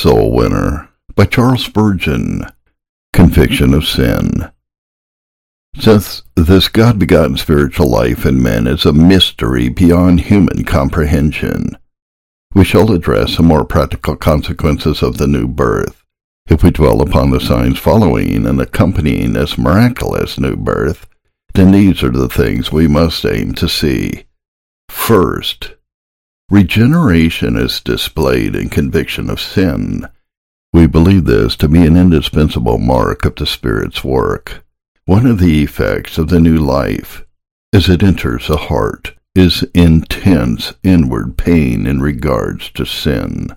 Soul Winner by Charles Spurgeon. Conviction of Sin. Since this God begotten spiritual life in men is a mystery beyond human comprehension, we shall address some more practical consequences of the new birth. If we dwell upon the signs following and accompanying this miraculous new birth, then these are the things we must aim to see. First, regeneration is displayed in conviction of sin. We believe this to be an indispensable mark of the Spirit's work. One of the effects of the new life, as it enters the heart, is intense inward pain in regards to sin.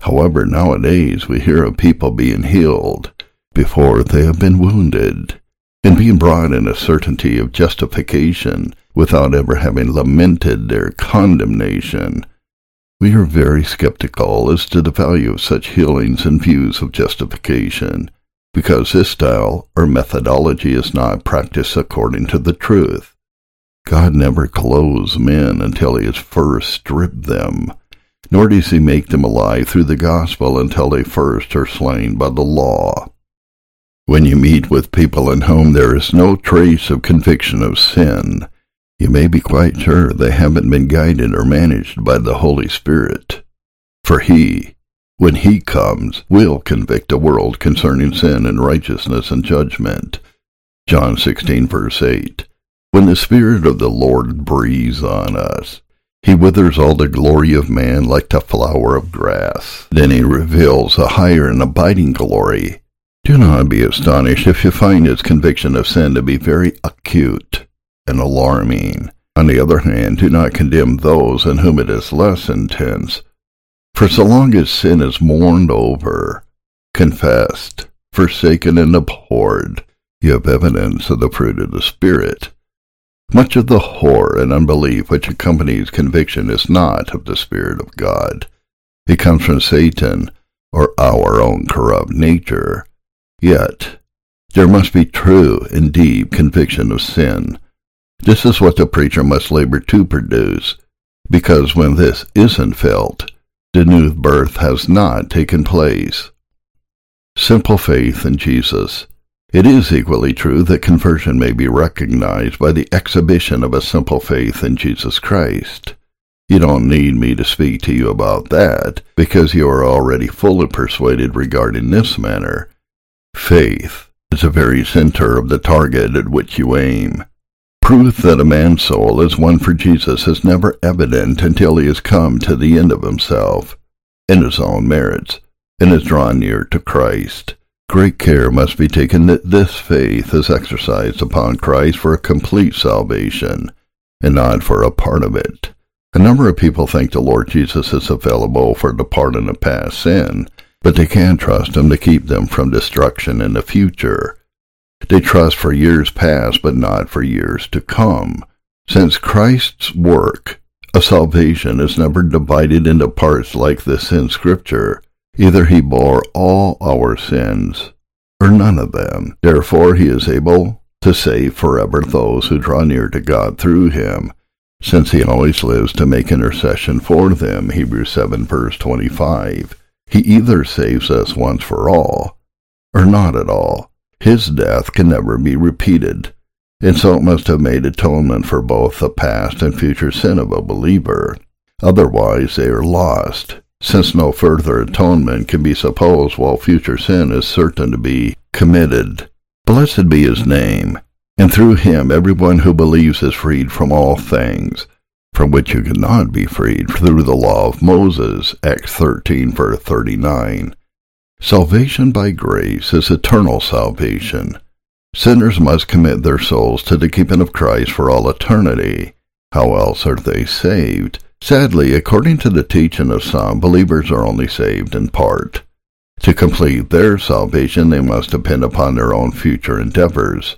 However, nowadays we hear of people being healed before they have been wounded, and being brought in a certainty of justification without ever having lamented their condemnation. We are very skeptical as to the value of such healings and views of justification, because this style or methodology is not practiced according to the truth. God never clothes men until he has first stripped them nor does he make them alive through the gospel until they first are slain by the law. When you meet with people in whom there is no trace of conviction of sin, you may be quite sure they haven't been guided or managed by the Holy Spirit. For he, when he comes, will convict the world concerning sin and righteousness and judgment. John 16 verse 8. When the Spirit of the Lord breathes on us, he withers all the glory of man like the flower of grass. Then he reveals a higher and abiding glory. Do not be astonished if you find his conviction of sin to be very acute and alarming. On the other hand, do not condemn those in whom it is less intense. For so long as sin is mourned over, confessed, forsaken, and abhorred, you have evidence of the fruit of the Spirit. Much of the horror and unbelief which accompanies conviction is not of the Spirit of God. It comes from Satan or our own corrupt nature. Yet, there must be true and deep conviction of sin. This is what the preacher must labor to produce, because when this isn't felt, the new birth has not taken place. Simple faith in Jesus it is equally true that conversion may be recognized by the exhibition of a simple faith in Jesus Christ. You don't need me to speak to you about that, because you are already fully persuaded regarding this matter. Faith is the very center of the target at which you aim. Proof that a man's soul is won for Jesus is never evident until he has come to the end of himself, in his own merits, and has drawn near to Christ. Great care must be taken that this faith is exercised upon Christ for a complete salvation, and not for a part of it. A number of people think the Lord Jesus is available for the pardon of past sin, but they can't trust him to keep them from destruction in the future. They trust for years past, but not for years to come. Since Christ's work of salvation is never divided into parts like this in Scripture, Either he bore all our sins, or none of them. Therefore he is able to save forever those who draw near to God through him, since he always lives to make intercession for them. Hebrews 7 verse 25. He either saves us once for all, or not at all. His death can never be repeated, and so it must have made atonement for both the past and future sin of a believer. Otherwise they are lost since no further atonement can be supposed while future sin is certain to be committed. Blessed be his name, and through him everyone who believes is freed from all things, from which you cannot be freed through the law of Moses, Acts 13, verse 39. Salvation by grace is eternal salvation. Sinners must commit their souls to the keeping of Christ for all eternity. How else are they saved? Sadly, according to the teaching of some, believers are only saved in part. To complete their salvation, they must depend upon their own future endeavors.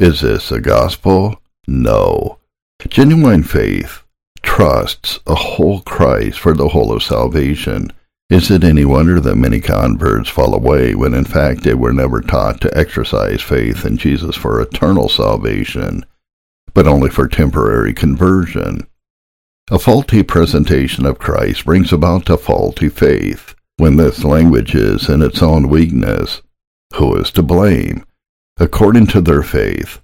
Is this a gospel? No. Genuine faith trusts a whole Christ for the whole of salvation. Is it any wonder that many converts fall away when in fact they were never taught to exercise faith in Jesus for eternal salvation, but only for temporary conversion? A faulty presentation of Christ brings about a faulty faith. When this language is in its own weakness, who is to blame? According to their faith,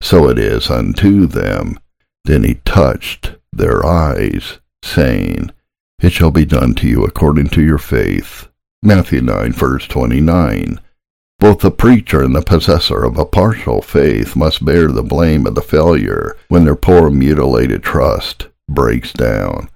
so it is unto them. Then he touched their eyes, saying, It shall be done to you according to your faith. Matthew 9, verse 29. Both the preacher and the possessor of a partial faith must bear the blame of the failure when their poor mutilated trust breaks down.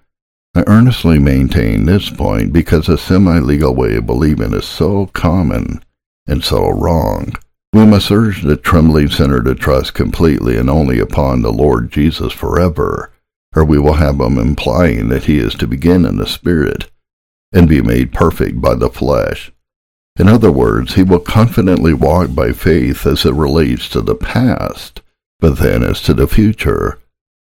I earnestly maintain this point because a semi-legal way of believing is so common and so wrong. We must urge the trembling sinner to trust completely and only upon the Lord Jesus forever, or we will have him implying that he is to begin in the Spirit and be made perfect by the flesh. In other words, he will confidently walk by faith as it relates to the past, but then as to the future,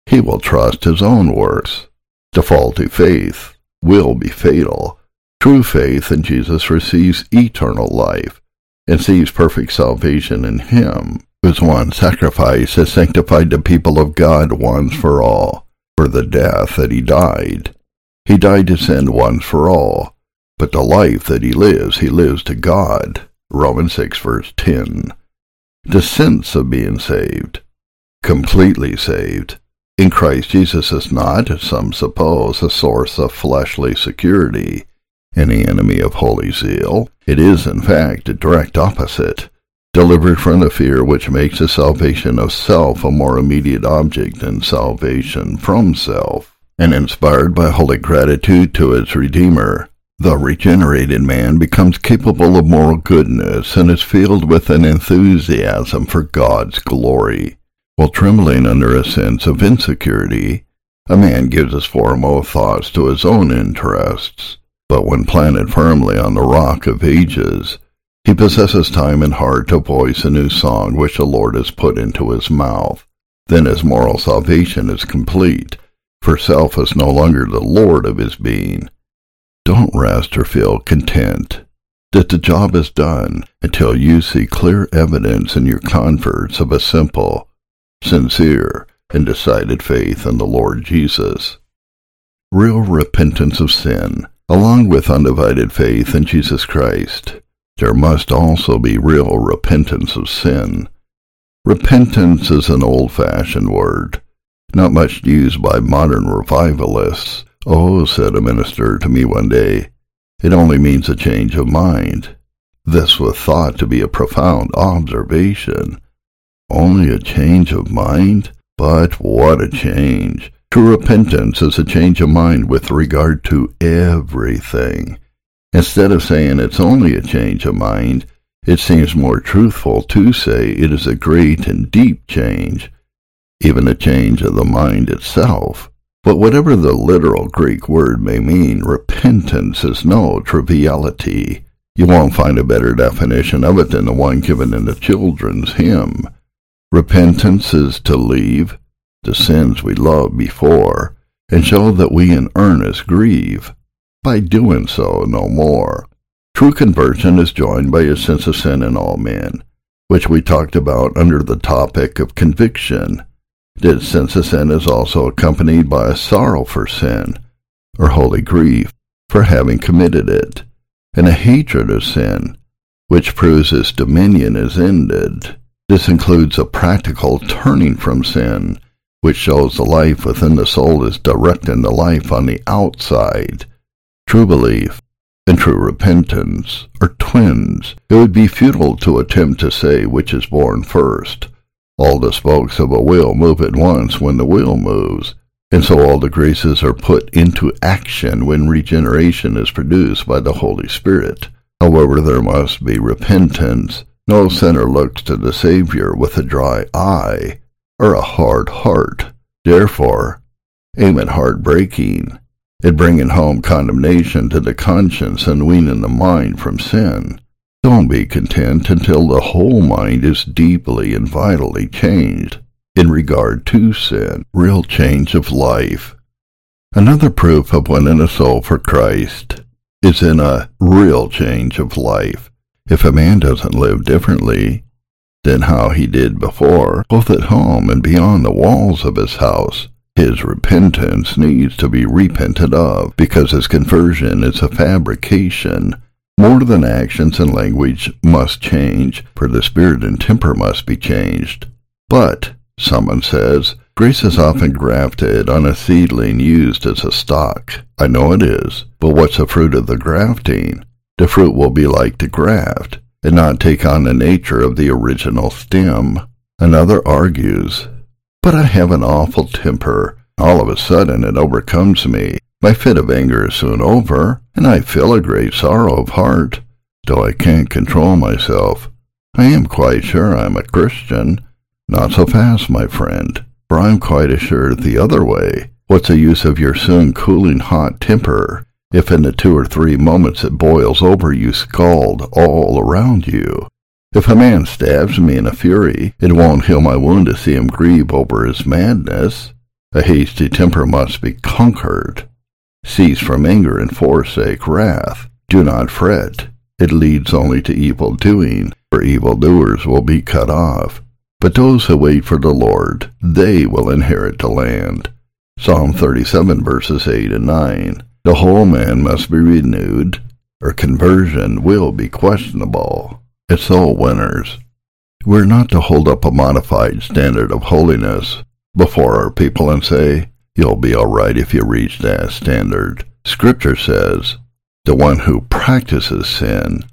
he will trust his own works. The faulty faith will be fatal. True faith in Jesus receives eternal life and sees perfect salvation in him, whose one sacrifice has sanctified the people of God once for all, for the death that he died. He died to sin once for all, but the life that he lives, he lives to God. Romans 6 verse 10. The sense of being saved, completely saved, in Christ Jesus is not, as some suppose, a source of fleshly security, any enemy of holy zeal. It is, in fact, a direct opposite, delivered from the fear which makes the salvation of self a more immediate object than salvation from self, and inspired by holy gratitude to its Redeemer. The regenerated man becomes capable of moral goodness and is filled with an enthusiasm for God's glory. While trembling under a sense of insecurity, a man gives his foremost thoughts to his own interests but when planted firmly on the rock of ages, he possesses time and heart to voice a new song which the Lord has put into his mouth. Then his moral salvation is complete, for self is no longer the Lord of his being. Don't rest or feel content that the job is done until you see clear evidence in your converts of a simple, sincere, and decided faith in the Lord Jesus. Real repentance of sin Along with undivided faith in Jesus Christ, there must also be real repentance of sin. Repentance is an old-fashioned word, not much used by modern revivalists. Oh, said a minister to me one day, it only means a change of mind. This was thought to be a profound observation. Only a change of mind? But what a change! True repentance is a change of mind with regard to everything. Instead of saying it's only a change of mind, it seems more truthful to say it is a great and deep change, even a change of the mind itself. But whatever the literal Greek word may mean, repentance is no triviality. You won't find a better definition of it than the one given in the children's hymn. Repentance is to leave, the sins we loved before, and show that we in earnest grieve, by doing so no more. True conversion is joined by a sense of sin in all men, which we talked about under the topic of conviction. This sense of sin is also accompanied by a sorrow for sin, or holy grief for having committed it, and a hatred of sin, which proves its dominion is ended. This includes a practical turning from sin which shows the life within the soul is directing the life on the outside. True belief and true repentance are twins. It would be futile to attempt to say which is born first. All the spokes of a wheel move at once when the wheel moves, and so all the graces are put into action when regeneration is produced by the Holy Spirit. However, there must be repentance. No sinner looks to the Savior with a dry eye, or a hard heart. Therefore, aim at hard breaking, at bringing home condemnation to the conscience and weaning the mind from sin. Don't be content until the whole mind is deeply and vitally changed in regard to sin, real change of life. Another proof of winning a soul for Christ is in a real change of life. If a man doesn't live differently, than how he did before, both at home and beyond the walls of his house. His repentance needs to be repented of because his conversion is a fabrication. More than actions and language must change, for the spirit and temper must be changed. But, someone says, grace is often grafted on a seedling used as a stock. I know it is, but what's the fruit of the grafting? The fruit will be like the graft, and not take on the nature of the original stem. Another argues, but I have an awful temper. All of a sudden it overcomes me. My fit of anger is soon over, and I feel a great sorrow of heart, though I can't control myself. I am quite sure I'm a Christian. Not so fast, my friend, for I'm quite assured the other way. What's the use of your soon cooling hot temper if in the two or three moments it boils over you scald all around you. If a man stabs me in a fury, it won't heal my wound to see him grieve over his madness. A hasty temper must be conquered. Cease from anger and forsake wrath. Do not fret. It leads only to evil doing, for evil doers will be cut off. But those who wait for the Lord, they will inherit the land. Psalm 37 verses 8 and 9. The whole man must be renewed, or conversion will be questionable. It's all winners. We're not to hold up a modified standard of holiness before our people and say, You'll be all right if you reach that standard. Scripture says, The one who practices sin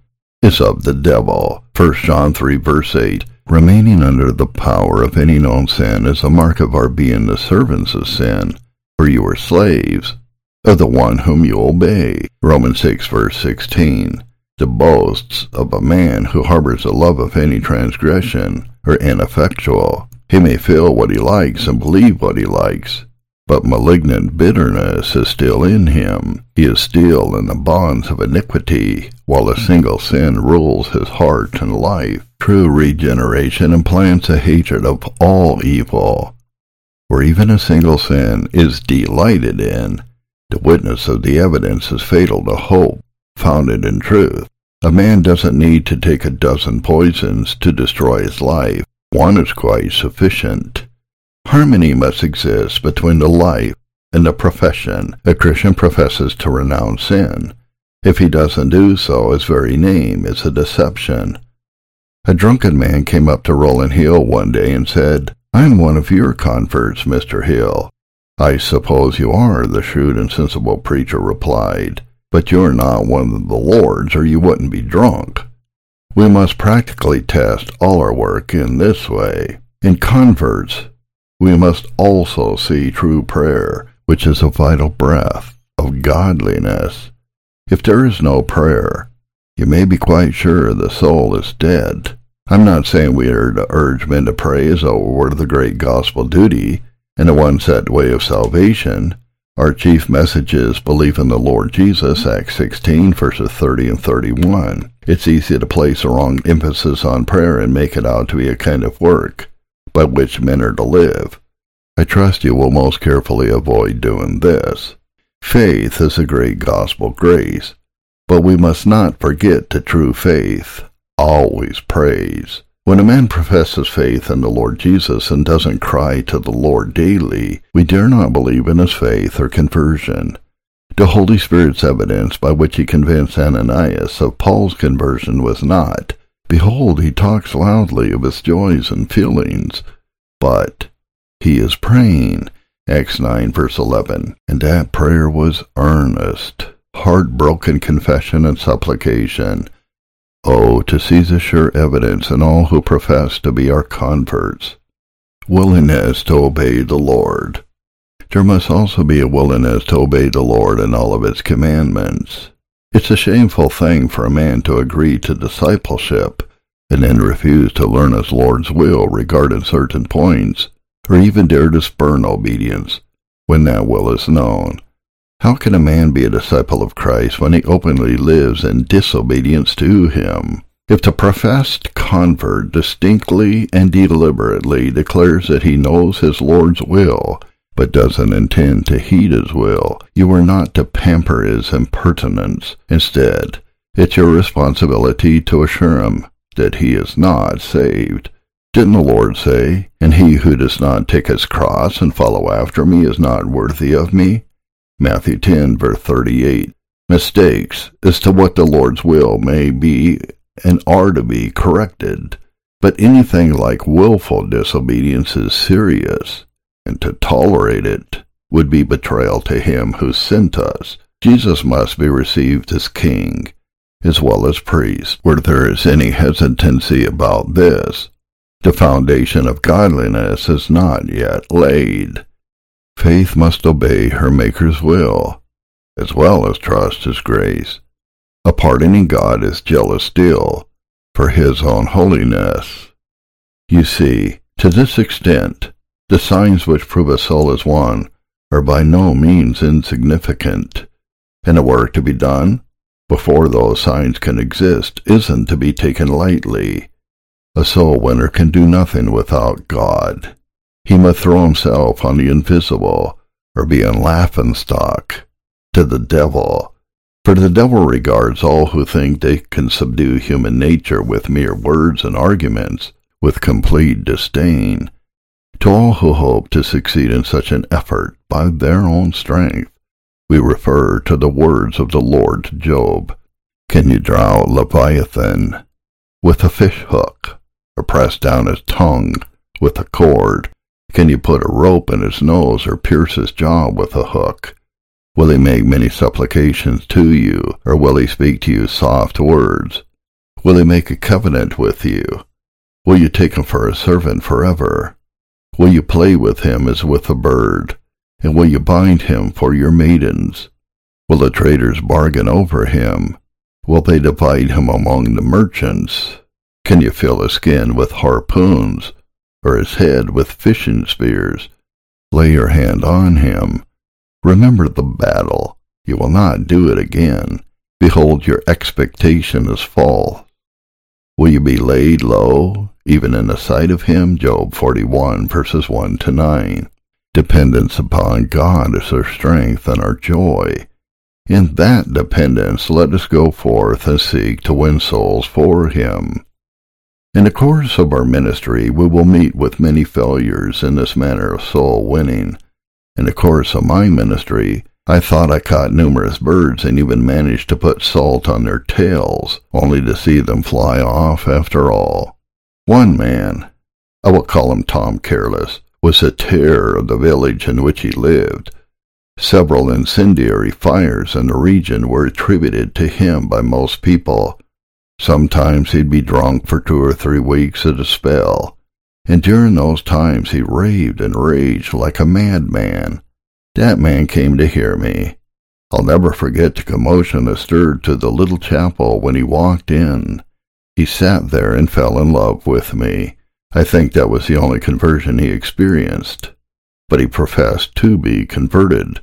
is of the devil. 1 John 3 verse 8. Remaining under the power of any known sin is a mark of our being the servants of sin, for you are slaves of the one whom you obey. Romans 6 verse 16. The boasts of a man who harbors a love of any transgression are ineffectual. He may feel what he likes and believe what he likes, but malignant bitterness is still in him. He is still in the bonds of iniquity, while a single sin rules his heart and life. True regeneration implants a hatred of all evil, where even a single sin is delighted in the witness of the evidence is fatal to hope, founded in truth. A man doesn't need to take a dozen poisons to destroy his life. One is quite sufficient. Harmony must exist between the life and the profession. A Christian professes to renounce sin. If he doesn't do so, his very name is a deception. A drunken man came up to Rowland Hill one day and said, I'm one of your converts, Mr. Hill. I suppose you are, the shrewd and sensible preacher replied, but you're not one of the Lord's or you wouldn't be drunk. We must practically test all our work in this way. In converts, we must also see true prayer, which is a vital breath of godliness. If there is no prayer, you may be quite sure the soul is dead. I'm not saying we are to urge men to pray as though it were the great gospel duty, in a one set way of salvation, our chief message is belief in the Lord Jesus, Acts 16, verses 30 and 31. It's easy to place a wrong emphasis on prayer and make it out to be a kind of work by which men are to live. I trust you will most carefully avoid doing this. Faith is a great gospel grace, but we must not forget that true faith always prays. When a man professes faith in the Lord Jesus and doesn't cry to the Lord daily, we dare not believe in his faith or conversion. The Holy Spirit's evidence by which he convinced Ananias of Paul's conversion was not, Behold, he talks loudly of his joys and feelings, but he is praying. Acts 9 verse 11. And that prayer was earnest, heartbroken confession and supplication Oh, to see the sure evidence in all who profess to be our converts. Willingness to obey the Lord. There must also be a willingness to obey the Lord in all of his commandments. It's a shameful thing for a man to agree to discipleship and then refuse to learn his Lord's will regarding certain points, or even dare to spurn obedience when that will is known. How can a man be a disciple of Christ when he openly lives in disobedience to him? If the professed convert distinctly and deliberately declares that he knows his Lord's will, but doesn't intend to heed his will, you are not to pamper his impertinence. Instead, it's your responsibility to assure him that he is not saved. Didn't the Lord say, And he who does not take his cross and follow after me is not worthy of me? Matthew 10, verse 38. Mistakes as to what the Lord's will may be and are to be corrected, but anything like willful disobedience is serious, and to tolerate it would be betrayal to him who sent us. Jesus must be received as king, as well as priest. Where there is any hesitancy about this, the foundation of godliness is not yet laid. Faith must obey her Maker's will, as well as trust His grace. A pardoning God is jealous still for His own holiness. You see, to this extent, the signs which prove a soul is won are by no means insignificant, and the work to be done before those signs can exist isn't to be taken lightly. A soul winner can do nothing without God. He must throw himself on the invisible, or be a laughing stock to the devil. For the devil regards all who think they can subdue human nature with mere words and arguments with complete disdain. To all who hope to succeed in such an effort by their own strength, we refer to the words of the Lord Job. Can you draw Leviathan with a fish hook, or press down his tongue with a cord? Can you put a rope in his nose or pierce his jaw with a hook? Will he make many supplications to you, or will he speak to you soft words? Will he make a covenant with you? Will you take him for a servant forever? Will you play with him as with a bird? And will you bind him for your maidens? Will the traders bargain over him? Will they divide him among the merchants? Can you fill his skin with harpoons? Or his head with fishing spears. Lay your hand on him. Remember the battle. You will not do it again. Behold, your expectation is false. Will you be laid low, even in the sight of him? Job 41, verses 1 to 9. Dependence upon God is our strength and our joy. In that dependence, let us go forth and seek to win souls for him. In the course of our ministry, we will meet with many failures in this manner of soul winning. In the course of my ministry, I thought I caught numerous birds and even managed to put salt on their tails, only to see them fly off after all. One man, I will call him Tom Careless, was the terror of the village in which he lived. Several incendiary fires in the region were attributed to him by most people, Sometimes he'd be drunk for two or three weeks at a spell, and during those times he raved and raged like a madman. That man came to hear me. I'll never forget the commotion that stirred to the little chapel when he walked in. He sat there and fell in love with me. I think that was the only conversion he experienced. But he professed to be converted.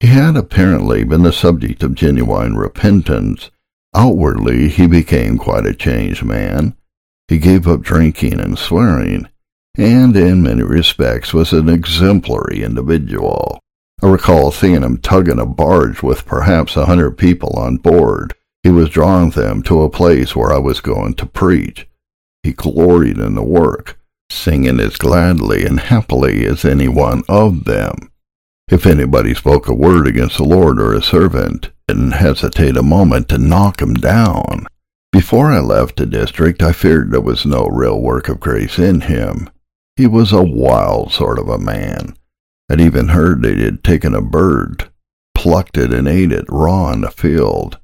He had apparently been the subject of genuine repentance, Outwardly, he became quite a changed man. He gave up drinking and swearing, and in many respects was an exemplary individual. I recall seeing him tugging a barge with perhaps a hundred people on board. He was drawing them to a place where I was going to preach. He gloried in the work, singing as gladly and happily as any one of them. If anybody spoke a word against the Lord or his servant, didn't hesitate a moment to knock him down. Before I left the district, I feared there was no real work of grace in him. He was a wild sort of a man. I'd even heard that he had taken a bird, plucked it, and ate it raw in the field.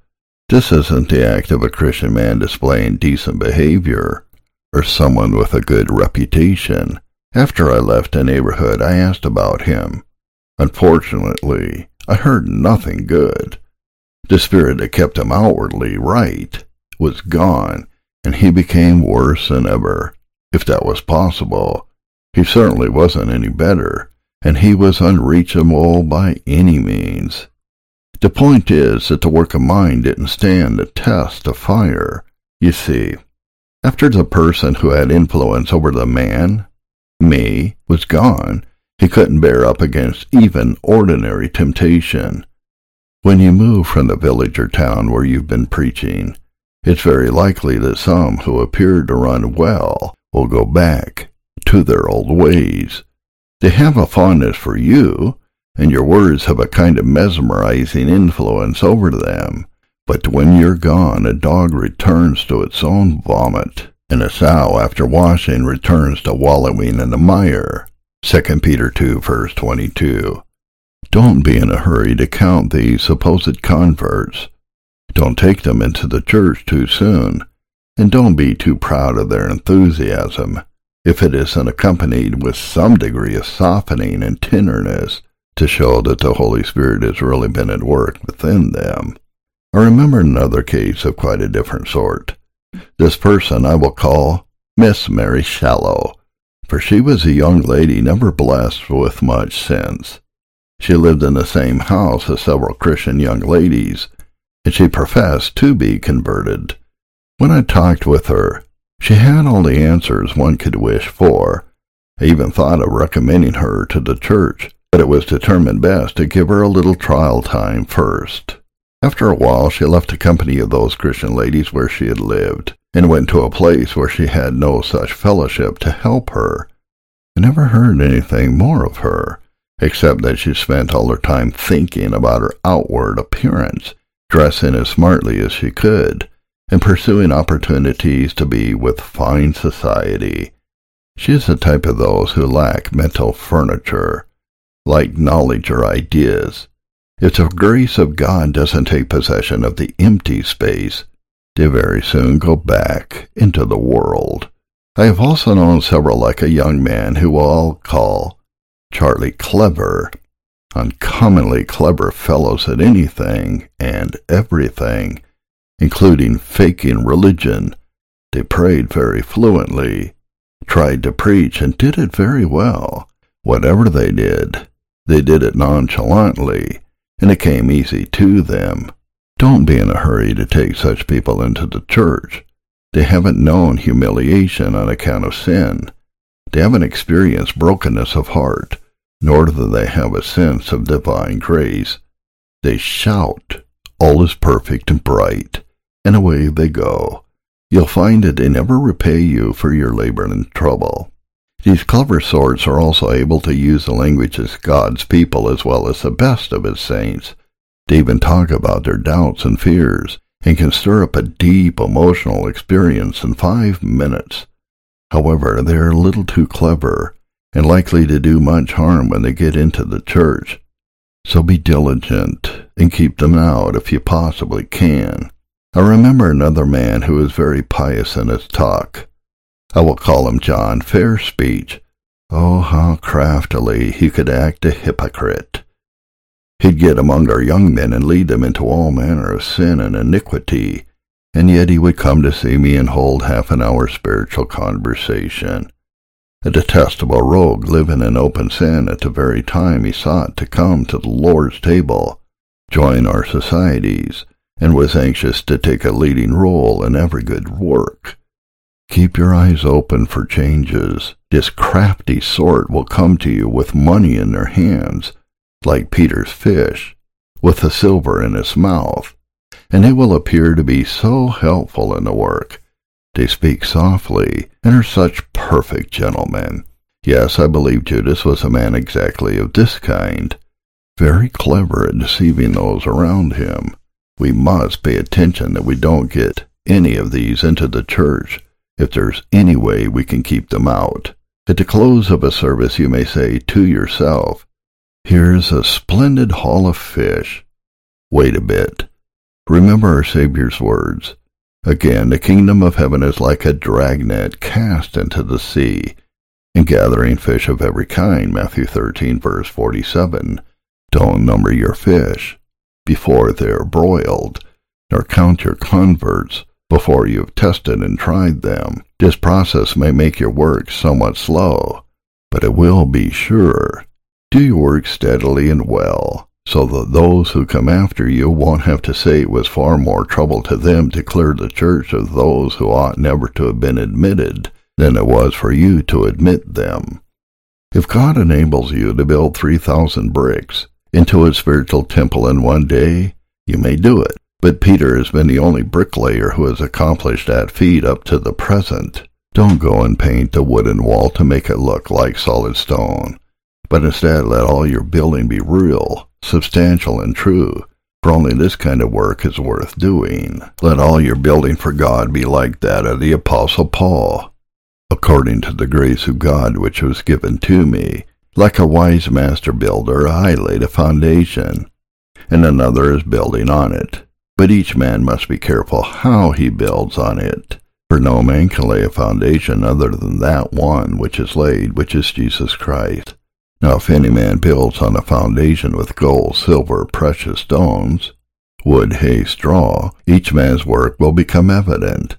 This isn't the act of a Christian man displaying decent behavior, or someone with a good reputation. After I left the neighborhood, I asked about him. Unfortunately, I heard nothing good. The spirit that kept him outwardly right was gone, and he became worse than ever, if that was possible. He certainly wasn't any better, and he was unreachable by any means. The point is that the work of mine didn't stand the test of fire. You see, after the person who had influence over the man, me, was gone, he couldn't bear up against even ordinary temptation. When you move from the village or town where you've been preaching, it's very likely that some who appeared to run well will go back to their old ways. They have a fondness for you, and your words have a kind of mesmerizing influence over them. But when you're gone, a dog returns to its own vomit, and a sow after washing returns to wallowing in the mire. 2 Peter 2 verse 22. Don't be in a hurry to count these supposed converts. Don't take them into the church too soon, and don't be too proud of their enthusiasm if it isn't accompanied with some degree of softening and tenderness to show that the Holy Spirit has really been at work within them. I remember another case of quite a different sort. This person I will call Miss Mary Shallow, for she was a young lady never blessed with much sense. She lived in the same house as several Christian young ladies, and she professed to be converted. When I talked with her, she had all the answers one could wish for. I even thought of recommending her to the church, but it was determined best to give her a little trial time first. After a while, she left the company of those Christian ladies where she had lived, and went to a place where she had no such fellowship to help her. I never heard anything more of her, except that she spent all her time thinking about her outward appearance, dressing as smartly as she could, and pursuing opportunities to be with fine society. She is the type of those who lack mental furniture, like knowledge or ideas, if the grace of God doesn't take possession of the empty space, they very soon go back into the world. I have also known several like a young man who all call Charlie clever, uncommonly clever fellows at anything and everything, including faking religion. They prayed very fluently, tried to preach, and did it very well. Whatever they did, they did it nonchalantly and it came easy to them. Don't be in a hurry to take such people into the church. They haven't known humiliation on account of sin. They haven't experienced brokenness of heart, nor do they have a sense of divine grace. They shout, all is perfect and bright, and away they go. You'll find that they never repay you for your labor and trouble. These clever sorts are also able to use the language of God's people as well as the best of his saints. They even talk about their doubts and fears and can stir up a deep emotional experience in five minutes. However, they are a little too clever and likely to do much harm when they get into the church. So be diligent and keep them out if you possibly can. I remember another man who was very pious in his talk. I will call him John Fair Speech. Oh, how craftily he could act a hypocrite. He'd get among our young men and lead them into all manner of sin and iniquity, and yet he would come to see me and hold half an hour's spiritual conversation. A detestable rogue living in open sin at the very time he sought to come to the Lord's table, join our societies, and was anxious to take a leading role in every good work. Keep your eyes open for changes. This crafty sort will come to you with money in their hands, like Peter's fish, with the silver in his mouth, and they will appear to be so helpful in the work. They speak softly and are such perfect gentleman. Yes, I believe Judas was a man exactly of this kind, very clever at deceiving those around him. We must pay attention that we don't get any of these into the church if there's any way we can keep them out. At the close of a service, you may say to yourself, Here's a splendid haul of fish. Wait a bit. Remember our Saviour's words. Again, the kingdom of heaven is like a dragnet cast into the sea, and gathering fish of every kind. Matthew 13, verse 47. Don't number your fish before they're broiled, nor count your converts before you've tested and tried them. This process may make your work somewhat slow, but it will be sure. Do your work steadily and well, so that those who come after you won't have to say it was far more trouble to them to clear the church of those who ought never to have been admitted than it was for you to admit them. If God enables you to build 3,000 bricks into a spiritual temple in one day, you may do it. But Peter has been the only bricklayer who has accomplished that feat up to the present. Don't go and paint the wooden wall to make it look like solid stone, but instead let all your building be real, substantial, and true, for only this kind of work is worth doing. Let all your building for God be like that of the Apostle Paul, according to the grace of God which was given to me. Like a wise master builder, I laid a foundation, and another is building on it. But each man must be careful how he builds on it. For no man can lay a foundation other than that one which is laid, which is Jesus Christ. Now if any man builds on a foundation with gold, silver, precious stones, wood, hay, straw, each man's work will become evident.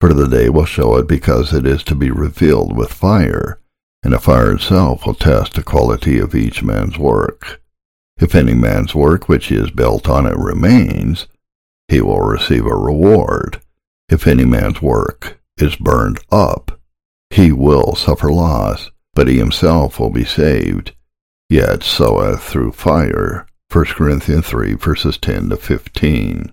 For the day will show it because it is to be revealed with fire, and the fire itself will test the quality of each man's work. If any man's work which he has built on it remains, he will receive a reward. If any man's work is burned up, he will suffer loss, but he himself will be saved, yet so as through fire. 1 Corinthians 3 verses 10 to 15.